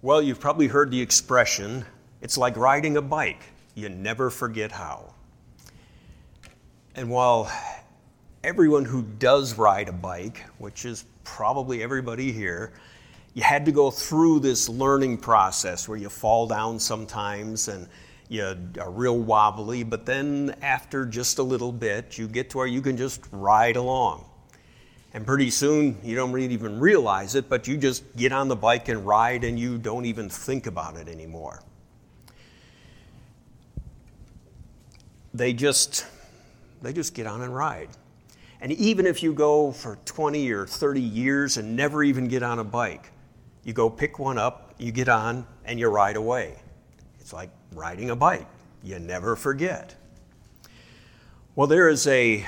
Well, you've probably heard the expression it's like riding a bike, you never forget how. And while everyone who does ride a bike, which is probably everybody here, you had to go through this learning process where you fall down sometimes and you are real wobbly, but then after just a little bit, you get to where you can just ride along. And pretty soon, you don't really even realize it, but you just get on the bike and ride and you don't even think about it anymore. They just, they just get on and ride. And even if you go for 20 or 30 years and never even get on a bike, you go pick one up, you get on, and you ride away. It's like riding a bike. You never forget. Well, there is a,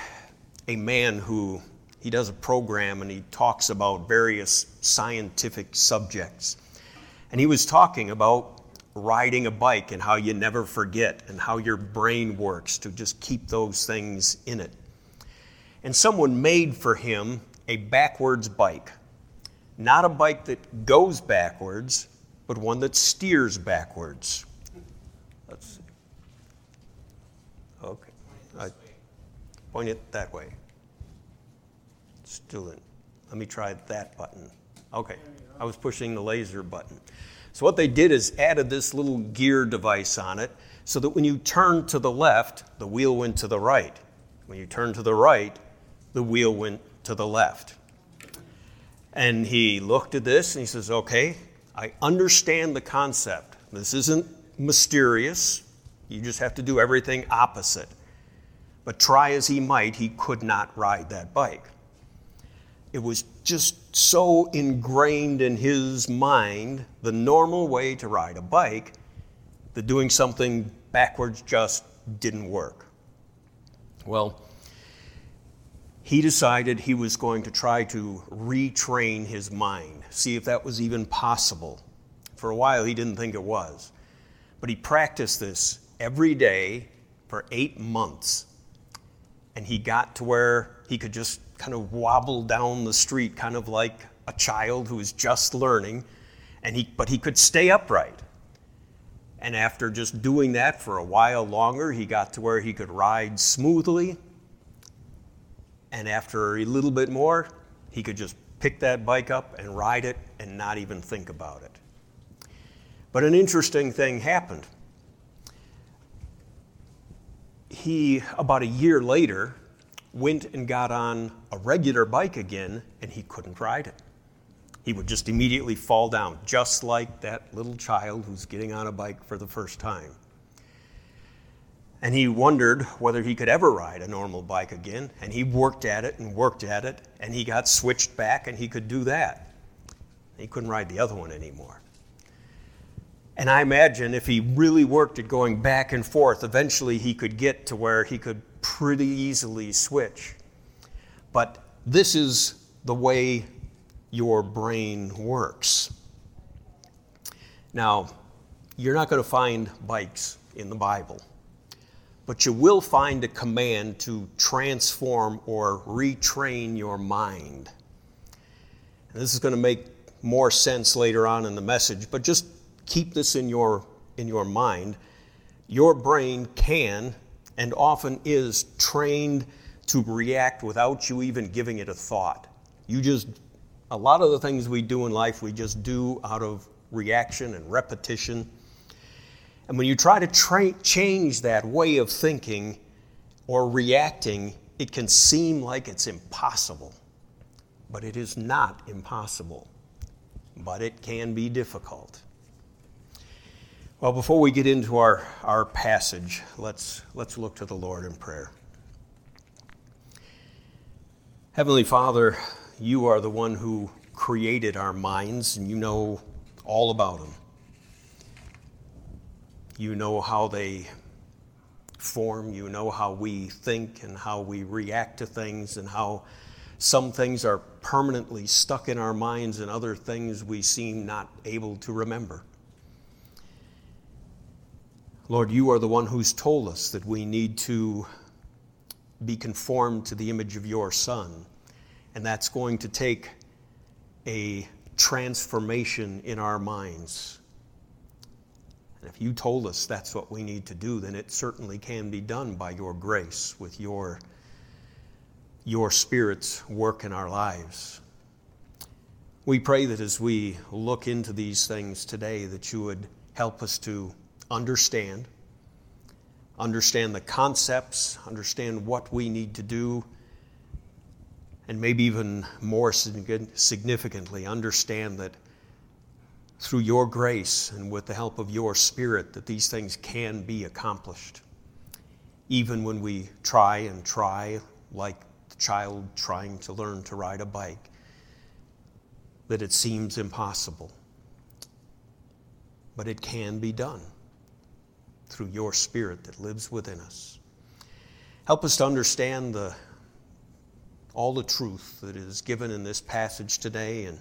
a man who he does a program and he talks about various scientific subjects. And he was talking about riding a bike and how you never forget and how your brain works to just keep those things in it. And someone made for him a backwards bike. Not a bike that goes backwards, but one that steers backwards. Let's see. Okay. I point it that way. In. Let me try that button. Okay, I was pushing the laser button. So what they did is added this little gear device on it so that when you turn to the left, the wheel went to the right. When you turn to the right, the wheel went to the left. And he looked at this and he says, Okay, I understand the concept. This isn't mysterious. You just have to do everything opposite. But try as he might, he could not ride that bike it was just so ingrained in his mind the normal way to ride a bike that doing something backwards just didn't work. Well, he decided he was going to try to retrain his mind, see if that was even possible. For a while, he didn't think it was. But he practiced this every day for eight months. And he got to where he could just kind of wobble down the street, kind of like a child who is just learning, and he, but he could stay upright. And after just doing that for a while longer, he got to where he could ride smoothly. And after a little bit more, he could just pick that bike up and ride it and not even think about it. But an interesting thing happened. He, about a year later, went and got on a regular bike again, and he couldn't ride it. He would just immediately fall down, just like that little child who's getting on a bike for the first time. And he wondered whether he could ever ride a normal bike again, and he worked at it and worked at it, and he got switched back, and he could do that. He couldn't ride the other one anymore. And I imagine if he really worked at going back and forth, eventually he could get to where he could pretty easily switch. But this is the way your brain works. Now, you're not going to find bikes in the Bible, but you will find a command to transform or retrain your mind. And this is going to make more sense later on in the message, but just keep this in your, in your mind. Your brain can and often is trained to react without you even giving it a thought. You just, a lot of the things we do in life, we just do out of reaction and repetition. And when you try to tra- change that way of thinking or reacting, it can seem like it's impossible. But it is not impossible. But it can be difficult. Well, before we get into our, our passage, let's, let's look to the Lord in prayer. Heavenly Father, you are the one who created our minds, and you know all about them. You know how they form, you know how we think and how we react to things, and how some things are permanently stuck in our minds, and other things we seem not able to remember. Lord, you are the one who's told us that we need to be conformed to the image of your Son. And that's going to take a transformation in our minds. And if you told us that's what we need to do, then it certainly can be done by your grace, with your, your Spirit's work in our lives. We pray that as we look into these things today, that you would help us to understand, understand the concepts, understand what we need to do, and maybe even more significantly, understand that through your grace and with the help of your spirit that these things can be accomplished. Even when we try and try, like the child trying to learn to ride a bike, that it seems impossible. But it can be done through your spirit that lives within us. Help us to understand the, all the truth that is given in this passage today and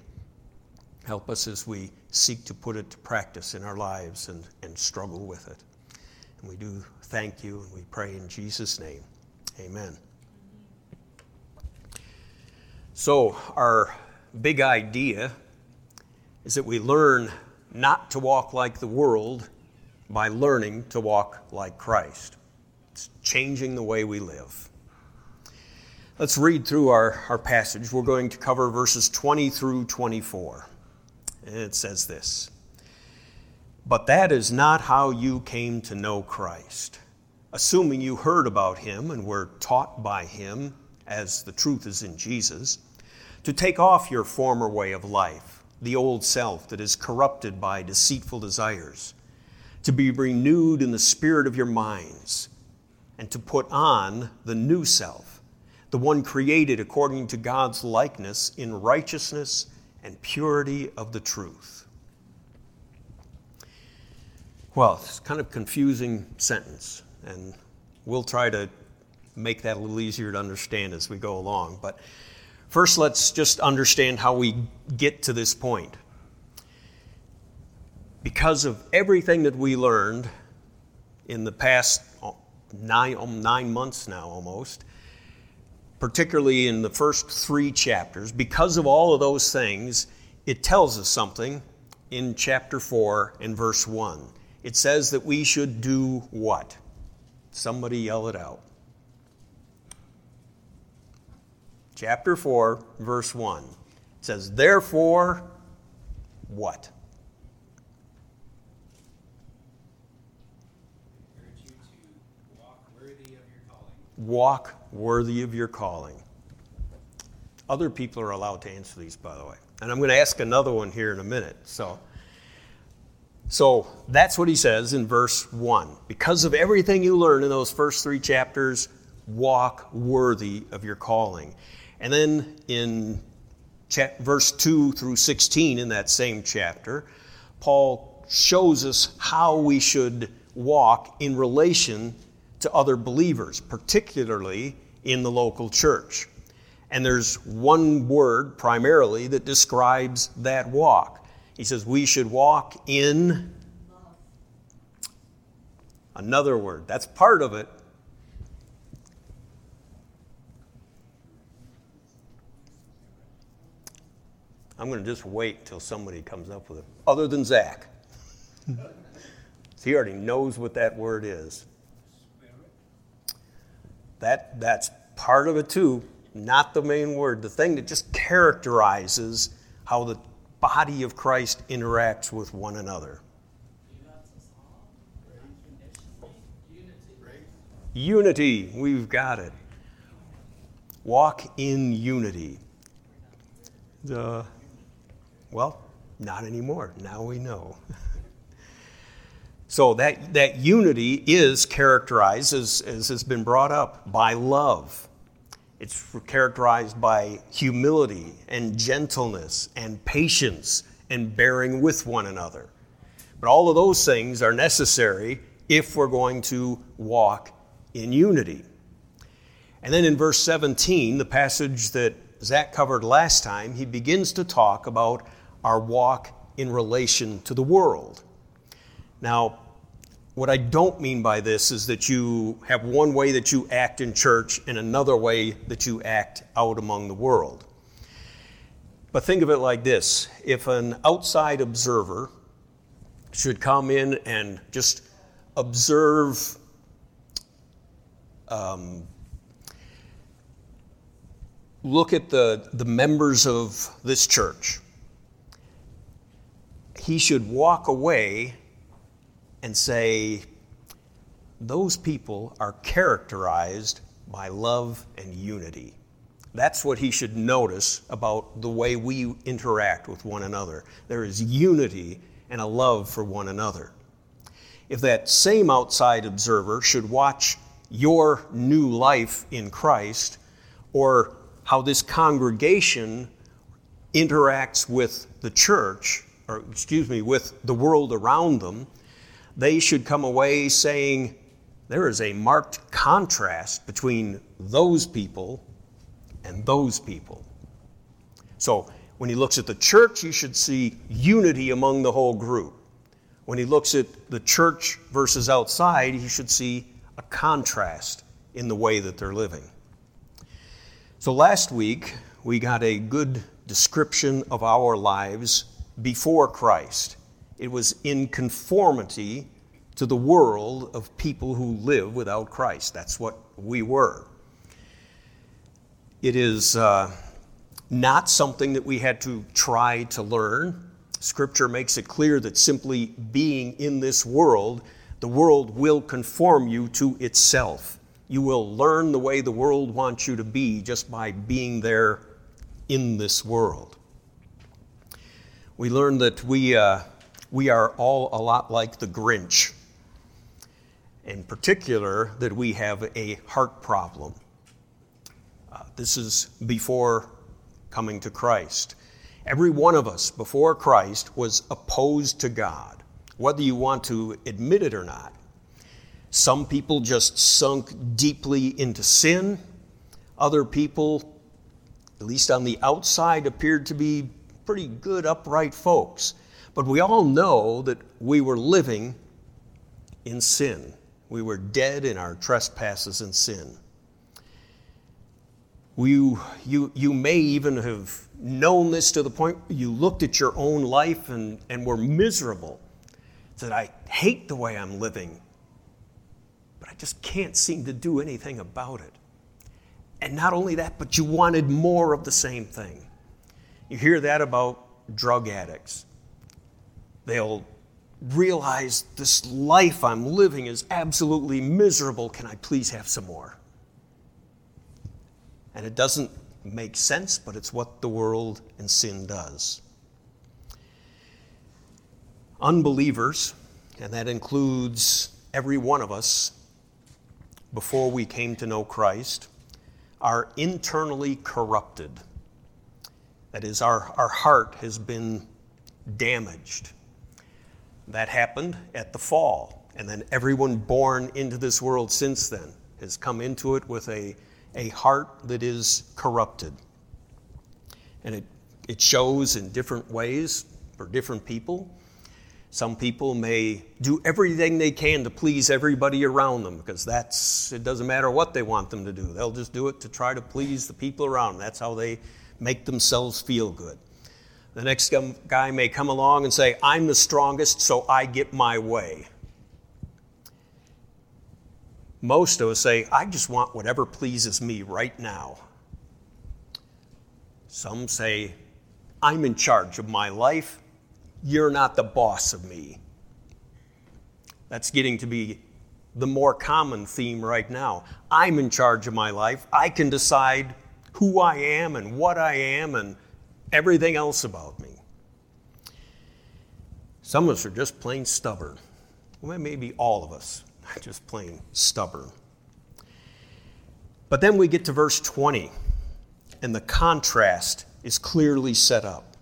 Help us as we seek to put it to practice in our lives and, and struggle with it. And we do thank you and we pray in Jesus' name. Amen. So, our big idea is that we learn not to walk like the world by learning to walk like Christ. It's changing the way we live. Let's read through our, our passage. We're going to cover verses 20 through 24. And it says this But that is not how you came to know Christ. Assuming you heard about him and were taught by him, as the truth is in Jesus, to take off your former way of life, the old self that is corrupted by deceitful desires, to be renewed in the spirit of your minds, and to put on the new self, the one created according to God's likeness in righteousness and purity of the truth. Well, it's kind of confusing sentence, and we'll try to make that a little easier to understand as we go along. But first, let's just understand how we get to this point. Because of everything that we learned in the past nine, um, nine months now almost, particularly in the first three chapters, because of all of those things, it tells us something in chapter 4 and verse 1. It says that we should do what? Somebody yell it out. Chapter 4, verse 1. It says, Therefore, what? Walk worthy of your calling. Other people are allowed to answer these, by the way. And I'm going to ask another one here in a minute. So, so that's what he says in verse 1. Because of everything you learn in those first three chapters, walk worthy of your calling. And then in verse 2 through 16 in that same chapter, Paul shows us how we should walk in relation to other believers, particularly in the local church. And there's one word primarily that describes that walk. He says we should walk in another word. That's part of it. I'm going to just wait till somebody comes up with it, other than Zach. he already knows what that word is. That, that's part of it too, not the main word. The thing that just characterizes how the body of Christ interacts with one another. Unity, we've got it. Walk in unity. The, well, not anymore. Now we know. So that, that unity is characterized, as, as has been brought up, by love. It's characterized by humility and gentleness and patience and bearing with one another. But all of those things are necessary if we're going to walk in unity. And then in verse 17, the passage that Zach covered last time, he begins to talk about our walk in relation to the world. Now, what I don't mean by this is that you have one way that you act in church and another way that you act out among the world. But think of it like this if an outside observer should come in and just observe um, look at the, the members of this church, he should walk away and say, Those people are characterized by love and unity. That's what he should notice about the way we interact with one another. There is unity and a love for one another. If that same outside observer should watch your new life in Christ or how this congregation interacts with the church, or excuse me, with the world around them, they should come away saying, there is a marked contrast between those people and those people. So when he looks at the church, he should see unity among the whole group. When he looks at the church versus outside, he should see a contrast in the way that they're living. So last week, we got a good description of our lives before Christ. It was in conformity to the world of people who live without Christ. That's what we were. It is uh, not something that we had to try to learn. Scripture makes it clear that simply being in this world, the world will conform you to itself. You will learn the way the world wants you to be just by being there in this world. We learn that we, uh, we are all a lot like the Grinch. In particular, that we have a heart problem. Uh, this is before coming to Christ. Every one of us before Christ was opposed to God, whether you want to admit it or not. Some people just sunk deeply into sin. Other people, at least on the outside, appeared to be pretty good, upright folks. But we all know that we were living in sin. We were dead in our trespasses and sin. You, you, you may even have known this to the point you looked at your own life and, and were miserable. Said, I hate the way I'm living but I just can't seem to do anything about it. And not only that, but you wanted more of the same thing. You hear that about drug addicts. They'll realize this life I'm living is absolutely miserable. Can I please have some more? And it doesn't make sense, but it's what the world and sin does. Unbelievers, and that includes every one of us, before we came to know Christ are internally corrupted. That is, our, our heart has been damaged. That happened at the fall. And then everyone born into this world since then has come into it with a, a heart that is corrupted. And it, it shows in different ways for different people. Some people may do everything they can to please everybody around them because that's, it doesn't matter what they want them to do. They'll just do it to try to please the people around them. That's how they make themselves feel good. The next guy may come along and say, I'm the strongest, so I get my way. Most of us say, I just want whatever pleases me right now. Some say, I'm in charge of my life you're not the boss of me. That's getting to be the more common theme right now. I'm in charge of my life. I can decide who I am and what I am and everything else about me. Some of us are just plain stubborn. Well, maybe all of us just plain stubborn. But then we get to verse 20, and the contrast is clearly set up.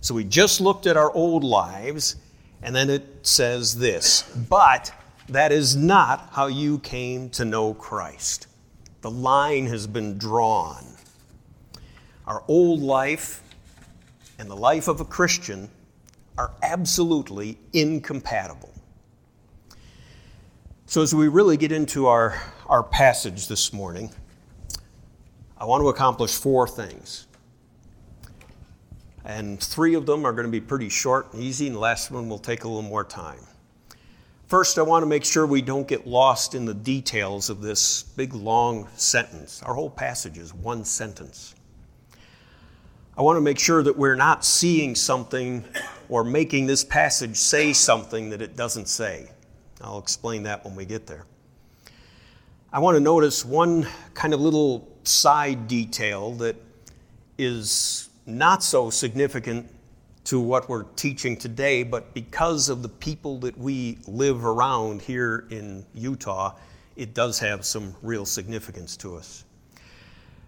So we just looked at our old lives, and then it says this But that is not how you came to know Christ. The line has been drawn. Our old life and the life of a Christian are absolutely incompatible. So, as we really get into our, our passage this morning, I want to accomplish four things. And three of them are going to be pretty short and easy, and the last one will take a little more time. First, I want to make sure we don't get lost in the details of this big long sentence. Our whole passage is one sentence. I want to make sure that we're not seeing something or making this passage say something that it doesn't say. I'll explain that when we get there. I want to notice one kind of little side detail that is not so significant to what we're teaching today, but because of the people that we live around here in Utah, it does have some real significance to us.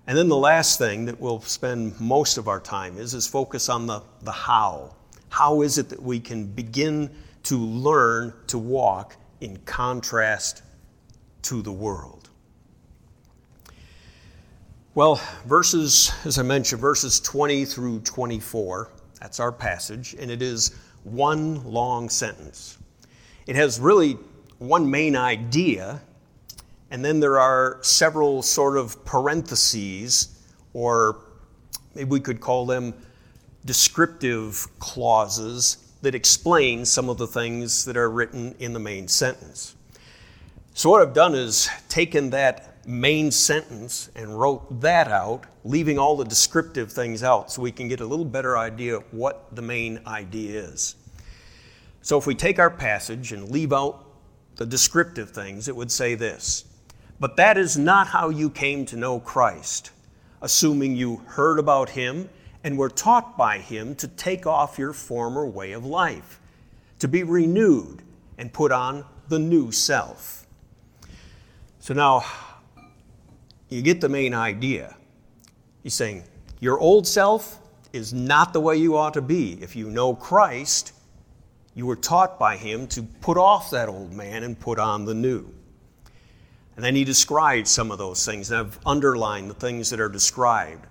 And then the last thing that we'll spend most of our time is is focus on the, the how. How is it that we can begin to learn to walk in contrast to the world? Well, verses, as I mentioned, verses 20 through 24, that's our passage, and it is one long sentence. It has really one main idea, and then there are several sort of parentheses, or maybe we could call them descriptive clauses that explain some of the things that are written in the main sentence. So, what I've done is taken that main sentence and wrote that out, leaving all the descriptive things out so we can get a little better idea of what the main idea is. So if we take our passage and leave out the descriptive things, it would say this But that is not how you came to know Christ, assuming you heard about him and were taught by him to take off your former way of life, to be renewed and put on the new self. So now, you get the main idea. He's saying, Your old self is not the way you ought to be. If you know Christ, you were taught by him to put off that old man and put on the new. And then he describes some of those things, and I've underlined the things that are described.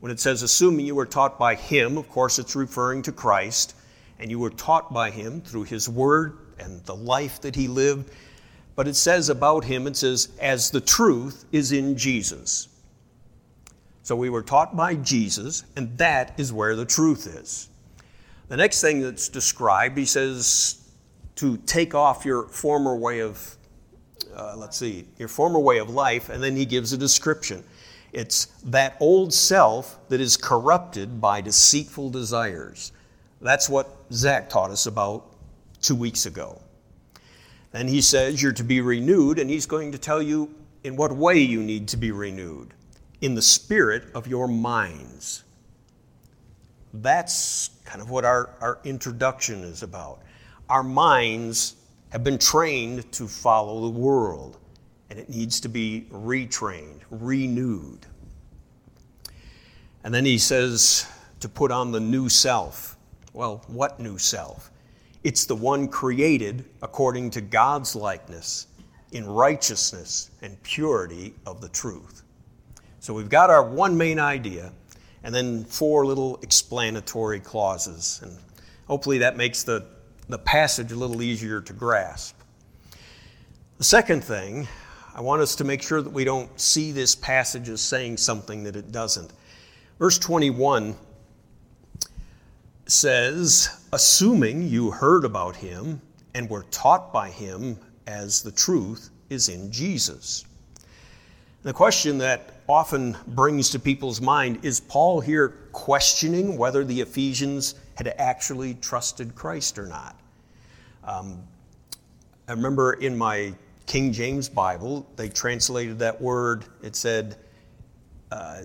When it says, assuming you were taught by him, of course, it's referring to Christ, and you were taught by him through his word and the life that he lived but it says about him, it says, as the truth is in Jesus. So we were taught by Jesus, and that is where the truth is. The next thing that's described, he says, to take off your former way of, uh, let's see, your former way of life, and then he gives a description. It's that old self that is corrupted by deceitful desires. That's what Zach taught us about two weeks ago. And he says you're to be renewed, and he's going to tell you in what way you need to be renewed in the spirit of your minds. That's kind of what our, our introduction is about. Our minds have been trained to follow the world, and it needs to be retrained, renewed. And then he says to put on the new self. Well, what new self? It's the one created according to God's likeness in righteousness and purity of the truth. So we've got our one main idea and then four little explanatory clauses. And hopefully that makes the, the passage a little easier to grasp. The second thing, I want us to make sure that we don't see this passage as saying something that it doesn't. Verse 21 says, assuming you heard about him and were taught by him as the truth is in Jesus. The question that often brings to people's mind is Paul here questioning whether the Ephesians had actually trusted Christ or not? Um, I remember in my King James Bible, they translated that word, it said, uh,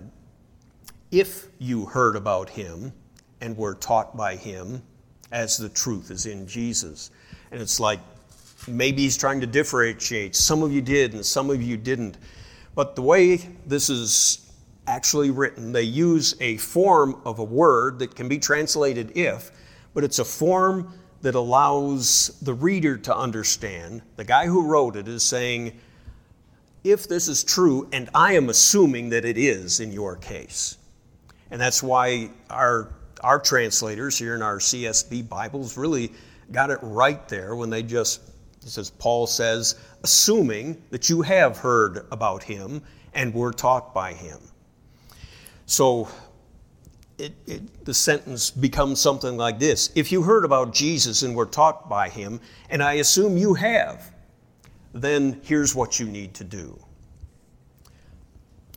if you heard about him and were taught by him as the truth is in Jesus. And it's like maybe he's trying to differentiate. Some of you did and some of you didn't. But the way this is actually written, they use a form of a word that can be translated if, but it's a form that allows the reader to understand. The guy who wrote it is saying, if this is true, and I am assuming that it is in your case. And that's why our our translators here in our CSB Bibles really got it right there when they just, it says, Paul says, assuming that you have heard about him and were taught by him. So it, it, the sentence becomes something like this If you heard about Jesus and were taught by him, and I assume you have, then here's what you need to do.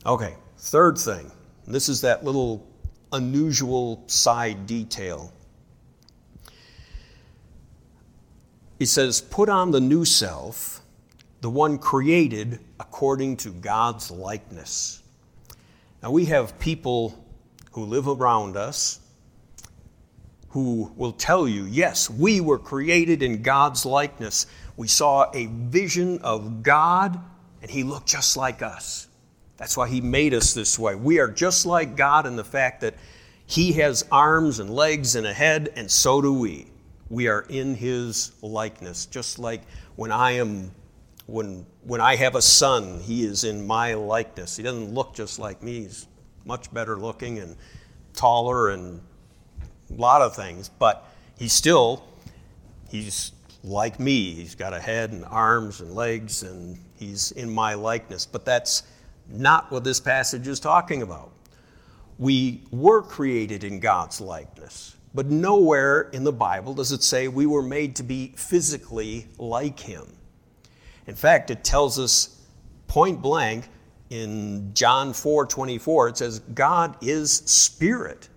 Okay, third thing. This is that little unusual side detail. He says, Put on the new self, the one created according to God's likeness. Now, we have people who live around us who will tell you, yes, we were created in God's likeness. We saw a vision of God, and He looked just like us. That's why He made us this way. We are just like God in the fact that He has arms and legs and a head, and so do we. We are in His likeness, just like when I am. When, when I have a son, he is in my likeness. He doesn't look just like me. He's much better looking and taller and a lot of things, but he's still, he's like me. He's got a head and arms and legs, and he's in my likeness. But that's not what this passage is talking about. We were created in God's likeness, but nowhere in the Bible does it say we were made to be physically like Him. In fact, it tells us point blank in John 4 24, it says, God is spirit.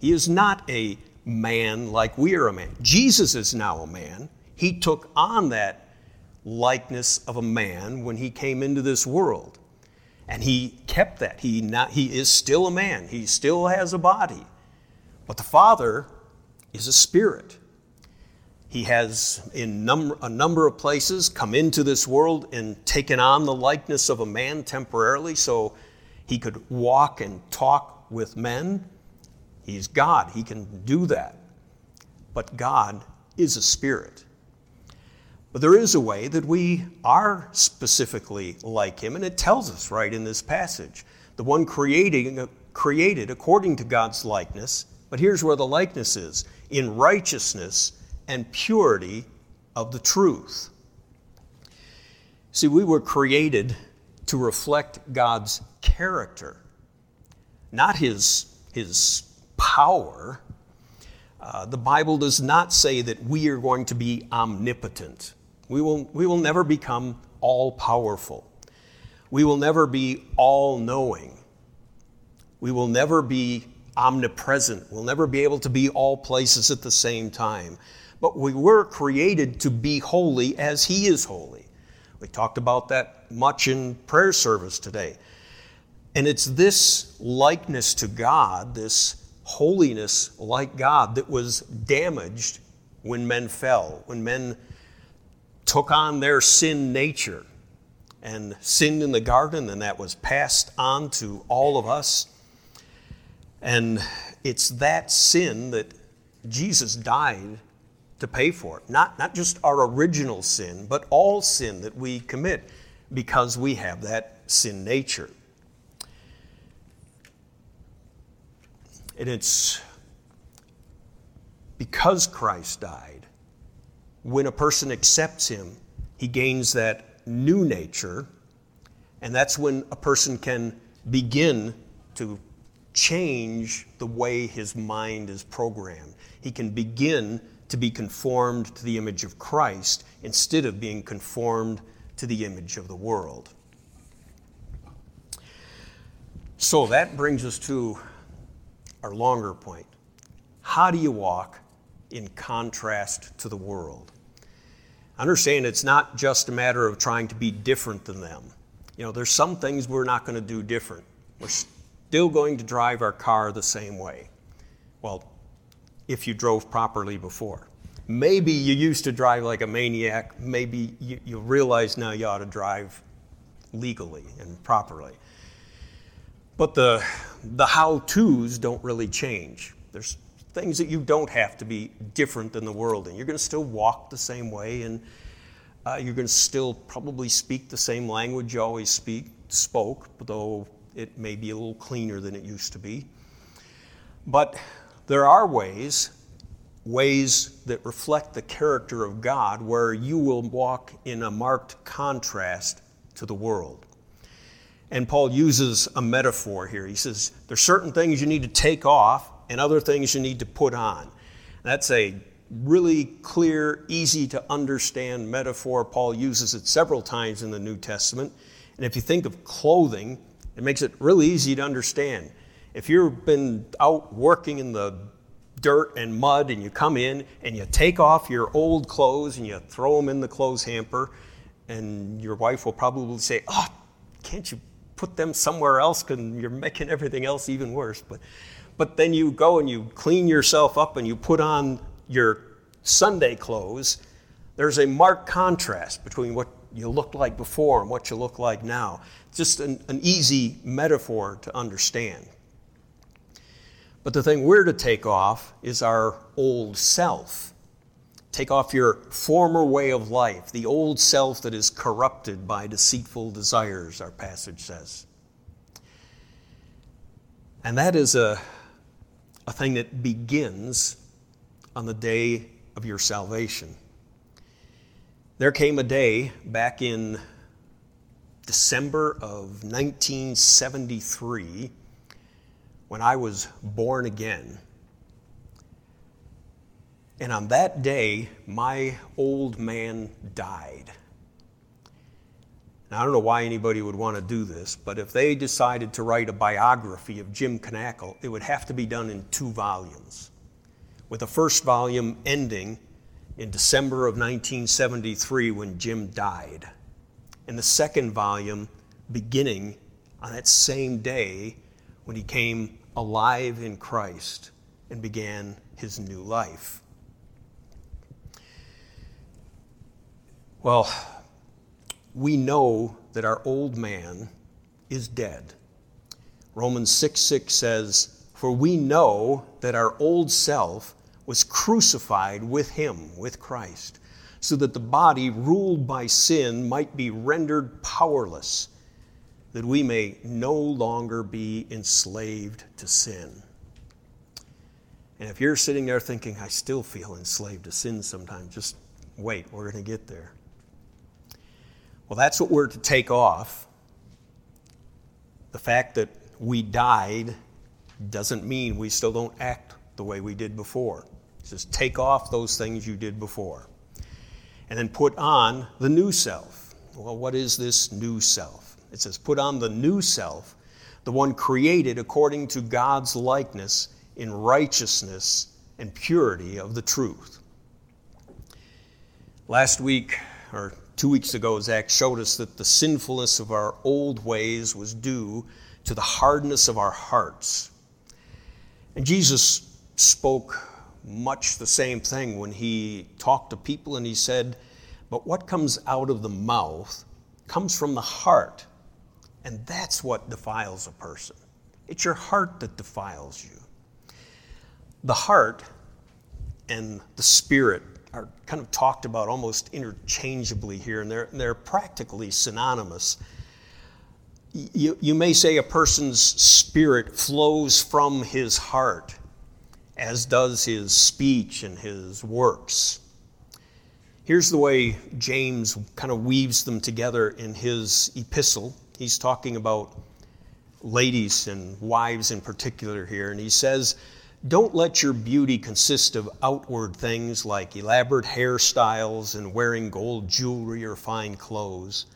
He is not a man like we are a man. Jesus is now a man. He took on that likeness of a man when he came into this world. And he kept that. He, not, he is still a man, he still has a body. But the Father is a spirit. He has, in num- a number of places, come into this world and taken on the likeness of a man temporarily so he could walk and talk with men. He's God, he can do that. But God is a spirit. But there is a way that we are specifically like him, and it tells us right in this passage. The one creating, created according to God's likeness, but here's where the likeness is in righteousness and purity of the truth. See, we were created to reflect God's character, not his, his power. Uh, the Bible does not say that we are going to be omnipotent. We will, we will never become all powerful. We will never be all knowing. We will never be omnipresent. We'll never be able to be all places at the same time but we were created to be holy as He is holy. We talked about that much in prayer service today. And it's this likeness to God, this holiness like God, that was damaged when men fell, when men took on their sin nature and sinned in the garden, and that was passed on to all of us. And it's that sin that Jesus died to pay for it. Not, not just our original sin, but all sin that we commit because we have that sin nature. And it's because Christ died, when a person accepts Him, he gains that new nature, and that's when a person can begin to change the way his mind is programmed. He can begin to be conformed to the image of Christ instead of being conformed to the image of the world. So that brings us to our longer point. How do you walk in contrast to the world? Understand it's not just a matter of trying to be different than them. You know, there's some things we're not going to do different. We're still going to drive our car the same way. Well, if you drove properly before. Maybe you used to drive like a maniac. Maybe you, you realize now you ought to drive legally and properly. But the, the how to's don't really change. There's things that you don't have to be different than the world in. You're going to still walk the same way, and uh, you're going to still probably speak the same language you always speak, spoke, though it may be a little cleaner than it used to be. But there are ways, ways that reflect the character of God, where you will walk in a marked contrast to the world. And Paul uses a metaphor here. He says, There's certain things you need to take off and other things you need to put on. That's a really clear, easy to understand metaphor. Paul uses it several times in the New Testament. And if you think of clothing, it makes it really easy to understand. If you've been out working in the dirt and mud and you come in and you take off your old clothes and you throw them in the clothes hamper, and your wife will probably say, Oh, can't you put them somewhere else? Because you're making everything else even worse. But, but then you go and you clean yourself up and you put on your Sunday clothes. There's a marked contrast between what you looked like before and what you look like now. Just an, an easy metaphor to understand. But the thing we're to take off is our old self. Take off your former way of life, the old self that is corrupted by deceitful desires, our passage says. And that is a, a thing that begins on the day of your salvation. There came a day back in December of 1973 when I was born again. And on that day, my old man died. Now, I don't know why anybody would want to do this, but if they decided to write a biography of Jim Knakal, it would have to be done in two volumes, with the first volume ending in December of 1973 when Jim died, and the second volume beginning on that same day when he came alive in Christ and began his new life. Well, we know that our old man is dead. Romans 6 6 says, For we know that our old self was crucified with him, with Christ, so that the body ruled by sin might be rendered powerless that we may no longer be enslaved to sin. And if you're sitting there thinking, I still feel enslaved to sin sometimes, just wait, we're going to get there. Well, that's what we're to take off. The fact that we died doesn't mean we still don't act the way we did before. Just take off those things you did before. And then put on the new self. Well, what is this new self? It says, Put on the new self, the one created according to God's likeness in righteousness and purity of the truth. Last week, or two weeks ago, Zach showed us that the sinfulness of our old ways was due to the hardness of our hearts. And Jesus spoke much the same thing when he talked to people and he said, But what comes out of the mouth comes from the heart. And that's what defiles a person. It's your heart that defiles you. The heart and the spirit are kind of talked about almost interchangeably here, and they're, they're practically synonymous. You, you may say a person's spirit flows from his heart, as does his speech and his works. Here's the way James kind of weaves them together in his epistle he's talking about ladies and wives in particular here, and he says, Don't let your beauty consist of outward things like elaborate hairstyles and wearing gold jewelry or fine clothes,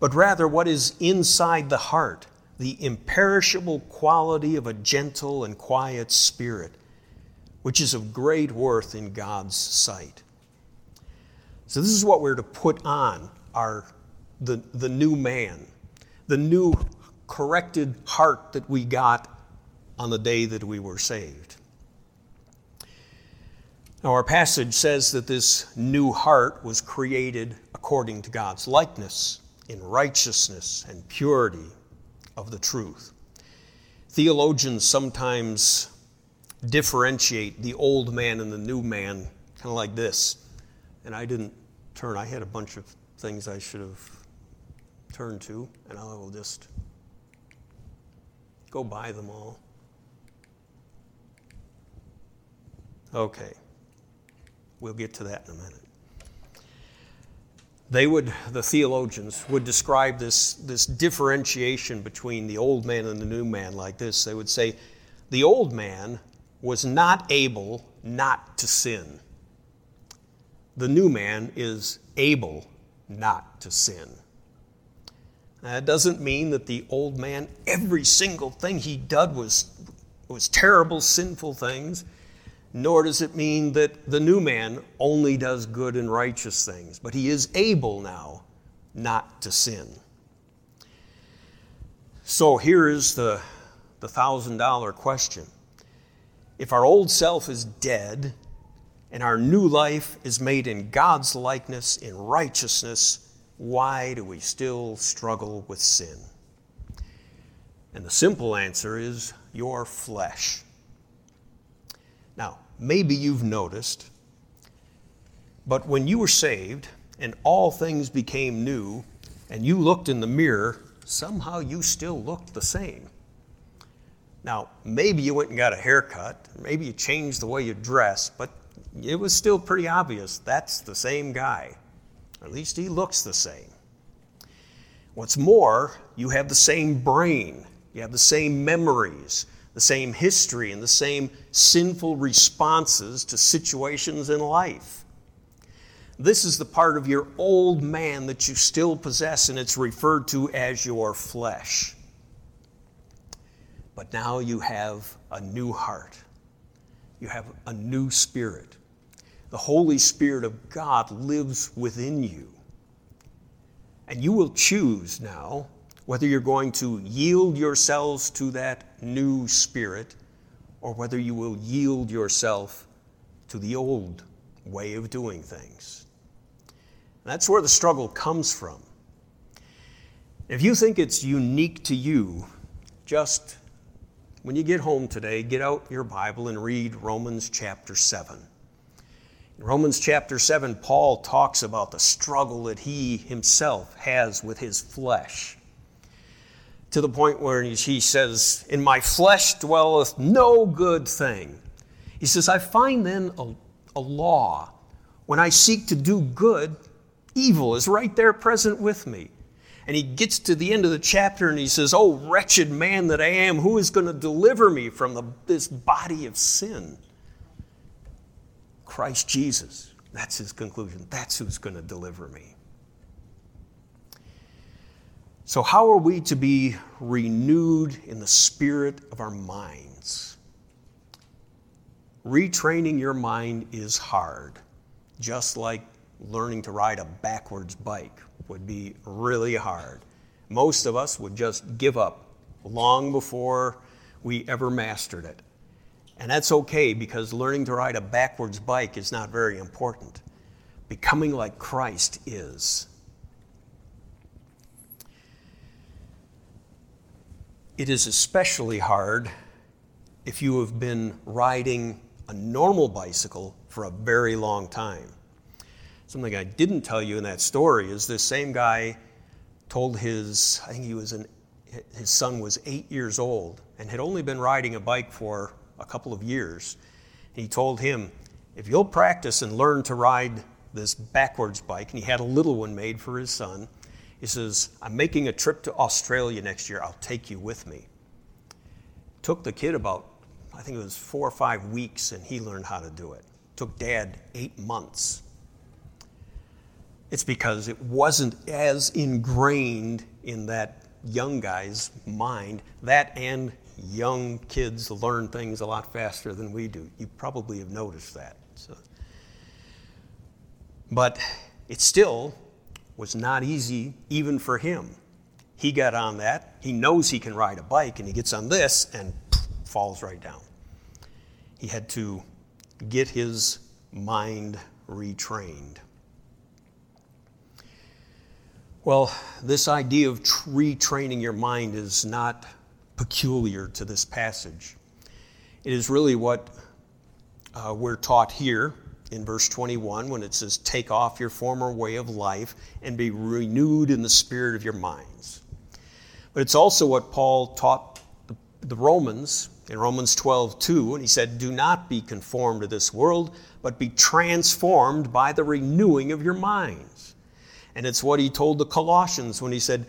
but rather what is inside the heart, the imperishable quality of a gentle and quiet spirit, which is of great worth in God's sight. So, this is what we're to put on our, the, the new man the new corrected heart that we got on the day that we were saved. Now, our passage says that this new heart was created according to God's likeness, in righteousness and purity of the truth. Theologians sometimes differentiate the old man and the new man kind of like this. And I didn't turn, I had a bunch of things I should have turn to, and I will just go by them all. Okay, we'll get to that in a minute. they would, the theologians, would describe this, this differentiation between the old man and the new man like this. They would say, the old man was not able not to sin. The new man is able not to sin. That doesn't mean that the old man, every single thing he did was, was terrible, sinful things nor does it mean that the new man only does good and righteous things, but he is able now not to sin. So here is the, the thousand dollar question. If our old self is dead and our new life is made in God's likeness, in righteousness, why do we still struggle with sin? And the simple answer is your flesh. Now, maybe you've noticed, but when you were saved and all things became new, and you looked in the mirror, somehow you still looked the same. Now, maybe you went and got a haircut, maybe you changed the way you dress, but it was still pretty obvious that's the same guy. At least he looks the same. What's more, you have the same brain, you have the same memories, the same history and the same sinful responses to situations in life. This is the part of your old man that you still possess, and it's referred to as your flesh. But now you have a new heart, you have a new spirit. The Holy Spirit of God lives within you. And you will choose now whether you're going to yield yourselves to that new spirit or whether you will yield yourself to the old way of doing things. That's where the struggle comes from. If you think it's unique to you, just when you get home today, get out your Bible and read Romans chapter 7. In Romans chapter 7, Paul talks about the struggle that he himself has with his flesh to the point where he says, In my flesh dwelleth no good thing. He says, I find then a, a law. When I seek to do good, evil is right there present with me. And he gets to the end of the chapter and he says, Oh, wretched man that I am, who is going to deliver me from the, this body of sin? Christ Jesus. That's his conclusion. That's who's going to deliver me. So, how are we to be renewed in the spirit of our minds? Retraining your mind is hard, just like learning to ride a backwards bike would be really hard. Most of us would just give up long before we ever mastered it. And that's okay because learning to ride a backwards bike is not very important. Becoming like Christ is. It is especially hard if you have been riding a normal bicycle for a very long time. Something I didn't tell you in that story is this same guy told his, I think he was an, his son was eight years old and had only been riding a bike for a couple of years. He told him, if you'll practice and learn to ride this backwards bike, and he had a little one made for his son, he says, I'm making a trip to Australia next year. I'll take you with me. Took the kid about, I think it was four or five weeks, and he learned how to do it. Took dad eight months. It's because it wasn't as ingrained in that young guy's mind. That and young kids learn things a lot faster than we do. You probably have noticed that. So. But it still was not easy even for him. He got on that. He knows he can ride a bike, and he gets on this and falls right down. He had to get his mind retrained. Well, this idea of retraining your mind is not peculiar to this passage. It is really what uh, we're taught here in verse 21 when it says, Take off your former way of life and be renewed in the spirit of your minds. But it's also what Paul taught the Romans in Romans 12, 2, and he said, Do not be conformed to this world, but be transformed by the renewing of your minds. And it's what he told the Colossians when he said,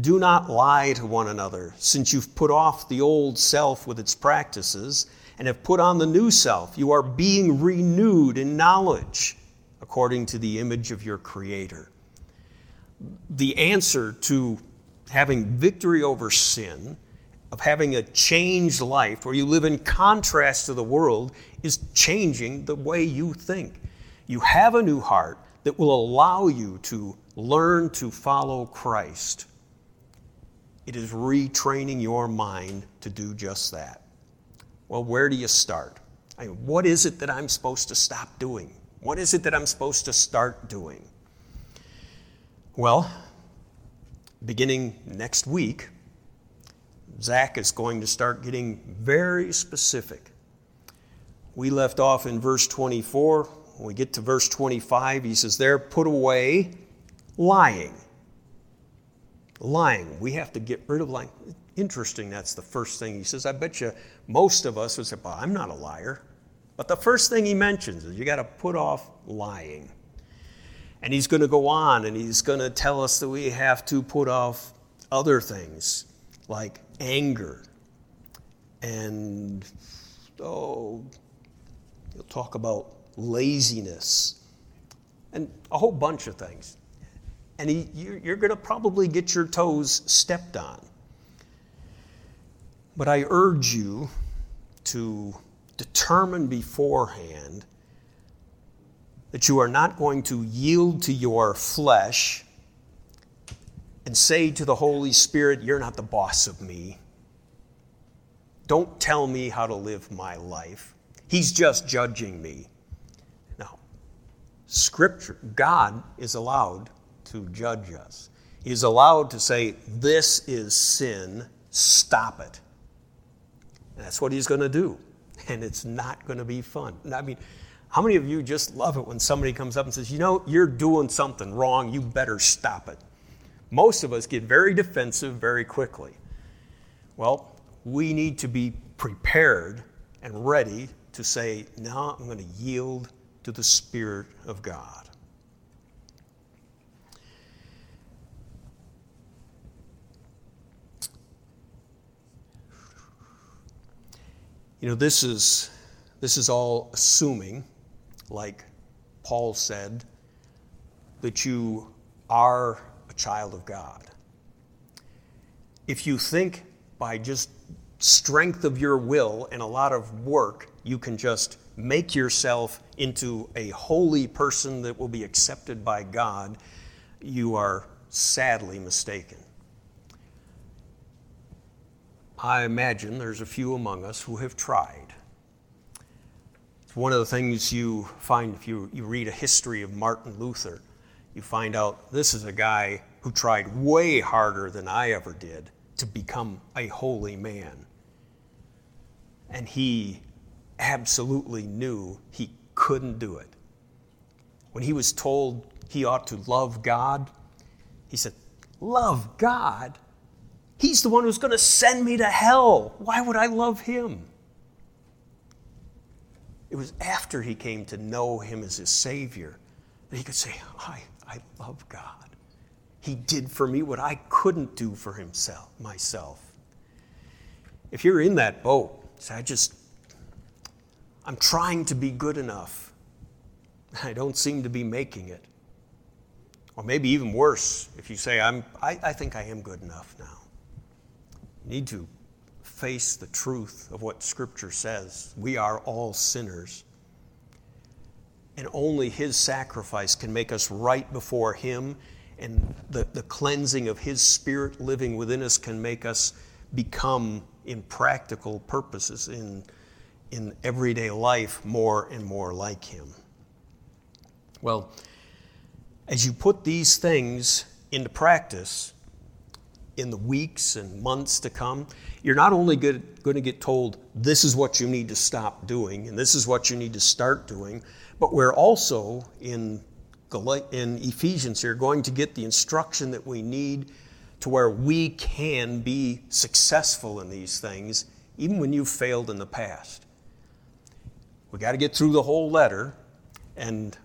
Do not lie to one another, since you've put off the old self with its practices and have put on the new self. You are being renewed in knowledge according to the image of your Creator. The answer to having victory over sin, of having a changed life where you live in contrast to the world, is changing the way you think. You have a new heart that will allow you to learn to follow Christ. It is retraining your mind to do just that. Well, where do you start? I mean, what is it that I'm supposed to stop doing? What is it that I'm supposed to start doing? Well, beginning next week, Zach is going to start getting very specific. We left off in verse 24. When we get to verse 25, he says, There, put away lying. Lying. We have to get rid of lying. Interesting, that's the first thing he says. I bet you most of us would say, Well, I'm not a liar. But the first thing he mentions is you got to put off lying. And he's going to go on and he's going to tell us that we have to put off other things like anger and, oh, he'll talk about laziness and a whole bunch of things. And you're going to probably get your toes stepped on. But I urge you to determine beforehand that you are not going to yield to your flesh and say to the Holy Spirit, You're not the boss of me. Don't tell me how to live my life. He's just judging me. Now, Scripture, God is allowed to judge us. He is allowed to say, This is sin, stop it. That's what He's going to do and it's not going to be fun. I mean, how many of you just love it when somebody comes up and says, you know, you're doing something wrong, you better stop it? Most of us get very defensive very quickly. Well, we need to be prepared and ready to say, now I'm going to yield to the Spirit of God. You know, this is, this is all assuming, like Paul said, that you are a child of God. If you think by just strength of your will and a lot of work, you can just make yourself into a holy person that will be accepted by God, you are sadly mistaken. I imagine there's a few among us who have tried. It's one of the things you find if you, you read a history of Martin Luther. You find out this is a guy who tried way harder than I ever did to become a holy man. And he absolutely knew he couldn't do it. When he was told he ought to love God, he said, Love God? He's the one who's going to send me to hell. Why would I love him? It was after he came to know him as his Savior that he could say, I, I love God. He did for me what I couldn't do for himself, myself. If you're in that boat, say, I just, I'm trying to be good enough. I don't seem to be making it. Or maybe even worse, if you say, I'm, I, I think I am good enough now need to face the truth of what Scripture says. We are all sinners. And only His sacrifice can make us right before Him, and the, the cleansing of His Spirit living within us can make us become, in practical purposes, in, in everyday life, more and more like Him. Well, as you put these things into practice, in the weeks and months to come, you're not only going to get told this is what you need to stop doing and this is what you need to start doing, but we're also in, in Ephesians here going to get the instruction that we need to where we can be successful in these things, even when you've failed in the past. We got to get through the whole letter, and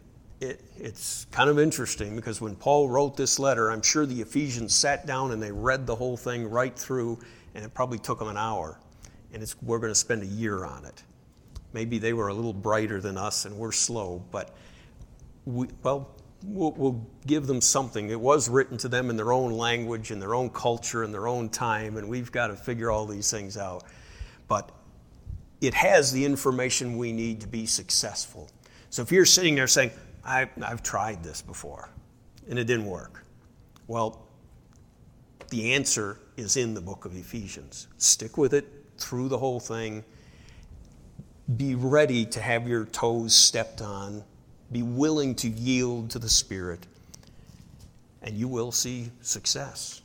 it, it's kind of interesting because when Paul wrote this letter, I'm sure the Ephesians sat down and they read the whole thing right through, and it probably took them an hour. And we're going to spend a year on it. Maybe they were a little brighter than us and we're slow, but we, well, we'll, we'll give them something. It was written to them in their own language, in their own culture, in their own time, and we've got to figure all these things out. But it has the information we need to be successful. So if you're sitting there saying, I, I've tried this before and it didn't work, well, the answer is in the book of Ephesians. Stick with it through the whole thing. Be ready to have your toes stepped on. Be willing to yield to the Spirit, and you will see success.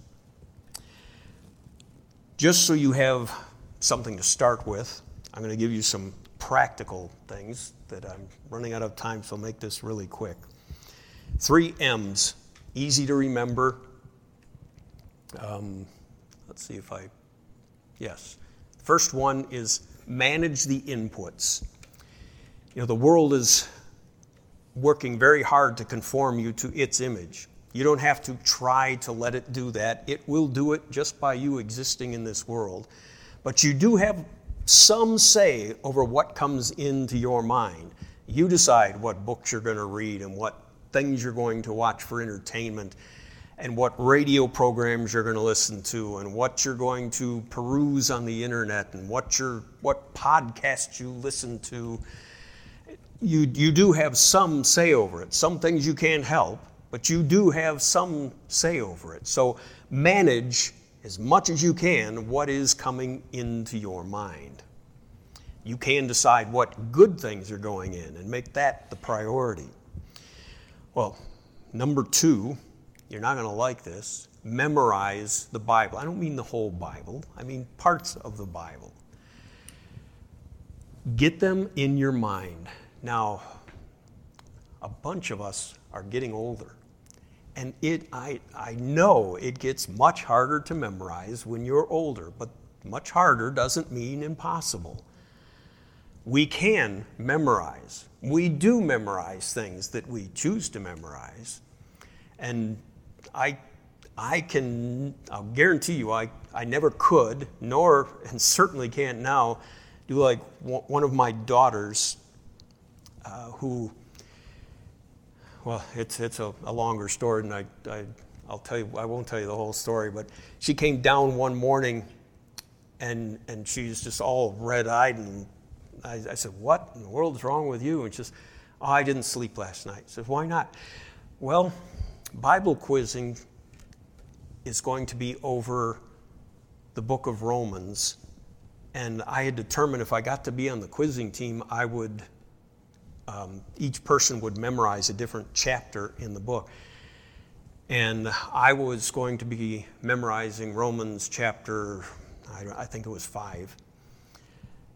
Just so you have something to start with, I'm going to give you some practical things that I'm running out of time, so I'll make this really quick. Three M's, easy to remember. Um, let's see if I, yes. First one is manage the inputs. You know, the world is working very hard to conform you to its image. You don't have to try to let it do that. It will do it just by you existing in this world. But you do have some say over what comes into your mind. You decide what books you're going to read and what things you're going to watch for entertainment and what radio programs you're going to listen to and what you're going to peruse on the internet and what your what podcasts you listen to. You you do have some say over it. Some things you can't help but you do have some say over it. So manage as much as you can what is coming into your mind. You can decide what good things are going in and make that the priority. Well, number two, you're not going to like this, memorize the Bible. I don't mean the whole Bible, I mean parts of the Bible. Get them in your mind. Now, a bunch of us are getting older. And it, I, I know it gets much harder to memorize when you're older, but much harder doesn't mean impossible. We can memorize. We do memorize things that we choose to memorize. And I, I can, I'll guarantee you, I, I never could, nor, and certainly can't now, do like one of my daughters uh, who well, it's, it's a, a longer story, and I, I, I'll tell you, I won't tell you the whole story, but she came down one morning and, and she's just all red eyed. And I, I, said, What in the world is wrong with you? And she says, oh, I didn't sleep last night. I said, Why not? Well, Bible quizzing is going to be over the book of Romans. And I had determined if I got to be on the quizzing team, I would um, each person would memorize a different chapter in the book. And I was going to be memorizing Romans chapter, I, I think it was five.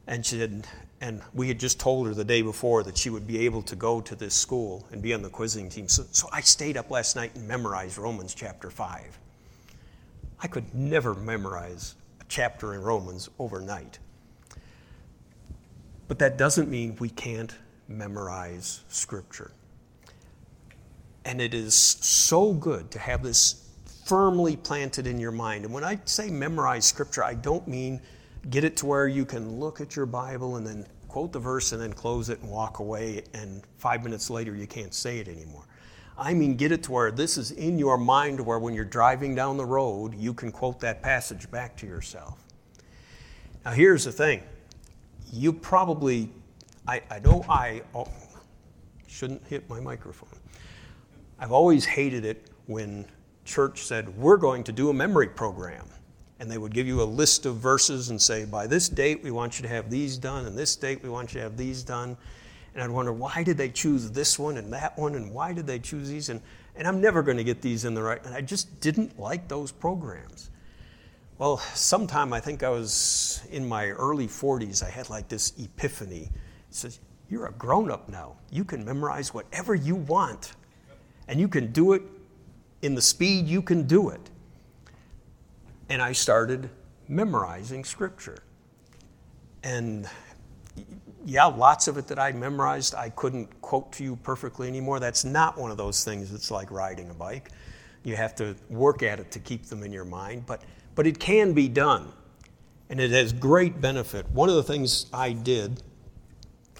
And she said, and we had just told her the day before that she would be able to go to this school and be on the quizzing team. So, so I stayed up last night and memorized Romans chapter 5. I could never memorize a chapter in Romans overnight. But that doesn't mean we can't memorize Scripture. And it is so good to have this firmly planted in your mind. And when I say memorize Scripture, I don't mean get it to where you can look at your Bible and then quote the verse and then close it and walk away, and five minutes later you can't say it anymore. I mean, get it to where this is in your mind, where when you're driving down the road, you can quote that passage back to yourself. Now, here's the thing you probably I, I know I oh, shouldn't hit my microphone. I've always hated it when church said, We're going to do a memory program. And they would give you a list of verses and say, By this date, we want you to have these done, and this date, we want you to have these done. And I'd wonder, why did they choose this one and that one, and why did they choose these? And, and I'm never going to get these in the right. And I just didn't like those programs. Well, sometime I think I was in my early 40s, I had like this epiphany says, You're a grown up now. You can memorize whatever you want, and you can do it in the speed you can do it. And I started memorizing scripture. And yeah, lots of it that I memorized, I couldn't quote to you perfectly anymore. That's not one of those things that's like riding a bike. You have to work at it to keep them in your mind, but, but it can be done. And it has great benefit. One of the things I did,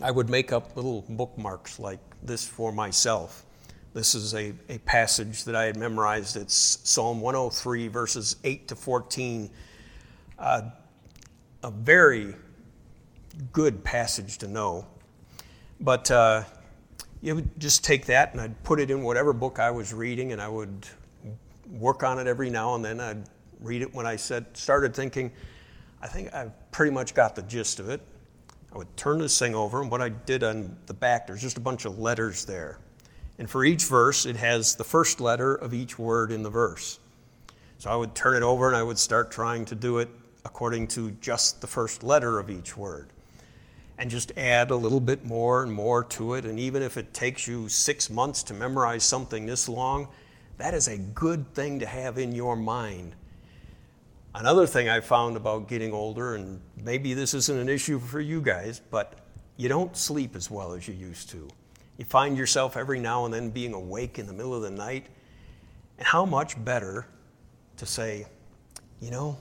I would make up little bookmarks like this for myself. This is a, a passage that I had memorized. It's Psalm 103, verses 8 to 14. Uh, a very good passage to know. But uh, you would just take that and I'd put it in whatever book I was reading and I would work on it every now and then. I'd read it when I said, started thinking, I think I've pretty much got the gist of it. I would turn this thing over, and what I did on the back, there's just a bunch of letters there. And for each verse, it has the first letter of each word in the verse. So I would turn it over and I would start trying to do it according to just the first letter of each word and just add a little bit more and more to it. And even if it takes you six months to memorize something this long, that is a good thing to have in your mind. Another thing I found about getting older, and maybe this isn't an issue for you guys, but you don't sleep as well as you used to. You find yourself every now and then being awake in the middle of the night. And how much better to say, you know,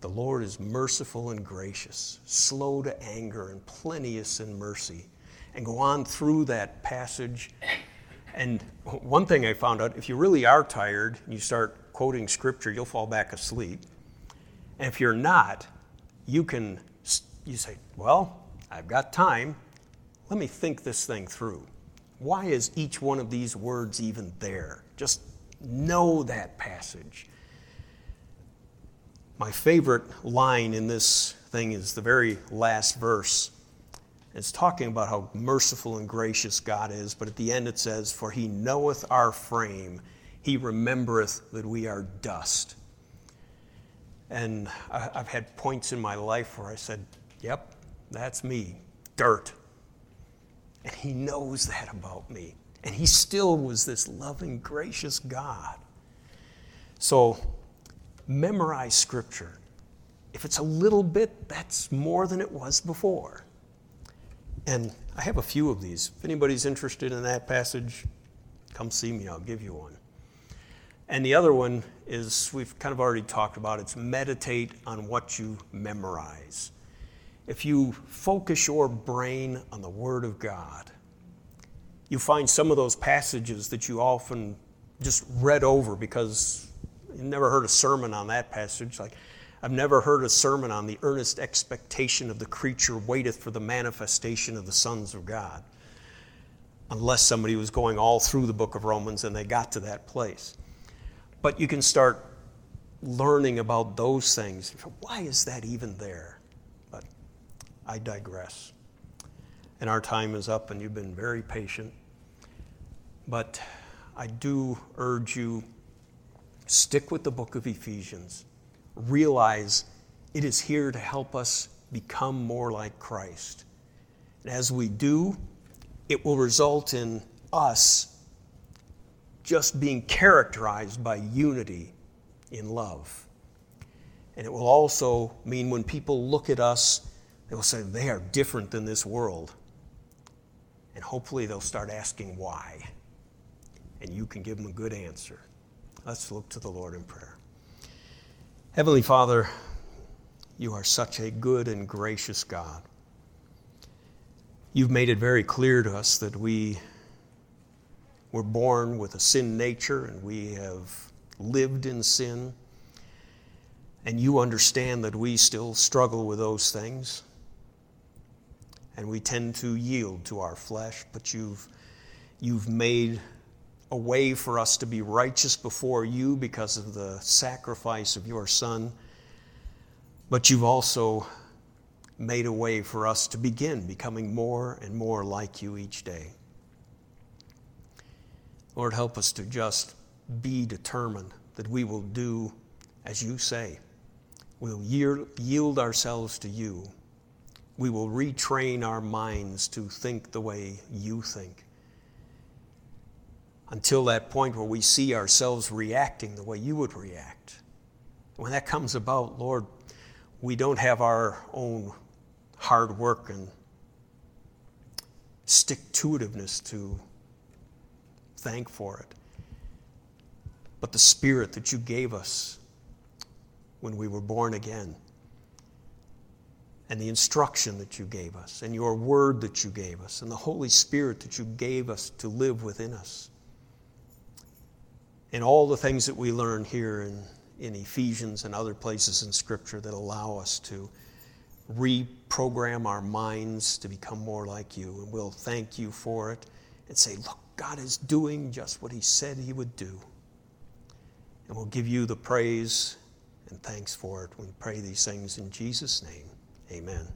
the Lord is merciful and gracious, slow to anger, and plenteous in mercy. And go on through that passage. And one thing I found out if you really are tired and you start quoting scripture, you'll fall back asleep. And if you're not, you can you say, "Well, I've got time. Let me think this thing through. Why is each one of these words even there? Just know that passage. My favorite line in this thing is the very last verse. It's talking about how merciful and gracious God is, but at the end it says, For he knoweth our frame, he remembereth that we are dust. And I've had points in my life where I said, Yep, that's me, dirt. And he knows that about me. And he still was this loving, gracious God. So memorize Scripture. If it's a little bit, that's more than it was before. And I have a few of these. If anybody's interested in that passage, come see me, I'll give you one. And the other one is we've kind of already talked about it's meditate on what you memorize. If you focus your brain on the Word of God, you find some of those passages that you often just read over because You've never heard a sermon on that passage. Like, I've never heard a sermon on the earnest expectation of the creature waiteth for the manifestation of the sons of God. Unless somebody was going all through the book of Romans and they got to that place. But you can start learning about those things. Why is that even there? But I digress. And our time is up, and you've been very patient. But I do urge you Stick with the book of Ephesians. Realize it is here to help us become more like Christ. And as we do, it will result in us just being characterized by unity in love. And it will also mean when people look at us, they will say, they are different than this world. And hopefully they'll start asking why. And you can give them a good answer. Let's look to the Lord in prayer. Heavenly Father, you are such a good and gracious God. You've made it very clear to us that we were born with a sin nature and we have lived in sin. And you understand that we still struggle with those things. And we tend to yield to our flesh, but you've, you've made a way for us to be righteous before you because of the sacrifice of your Son, but you've also made a way for us to begin becoming more and more like you each day. Lord, help us to just be determined that we will do as you say. We'll yield ourselves to you. We will retrain our minds to think the way you think until that point where we see ourselves reacting the way you would react. When that comes about, Lord, we don't have our own hard work and stick to itiveness to thank for it, but the Spirit that you gave us when we were born again, and the instruction that you gave us, and your word that you gave us, and the Holy Spirit that you gave us to live within us. And all the things that we learn here in, in Ephesians and other places in Scripture that allow us to reprogram our minds to become more like you. And we'll thank you for it and say, Look, God is doing just what He said He would do. And we'll give you the praise and thanks for it. We pray these things in Jesus' name. Amen.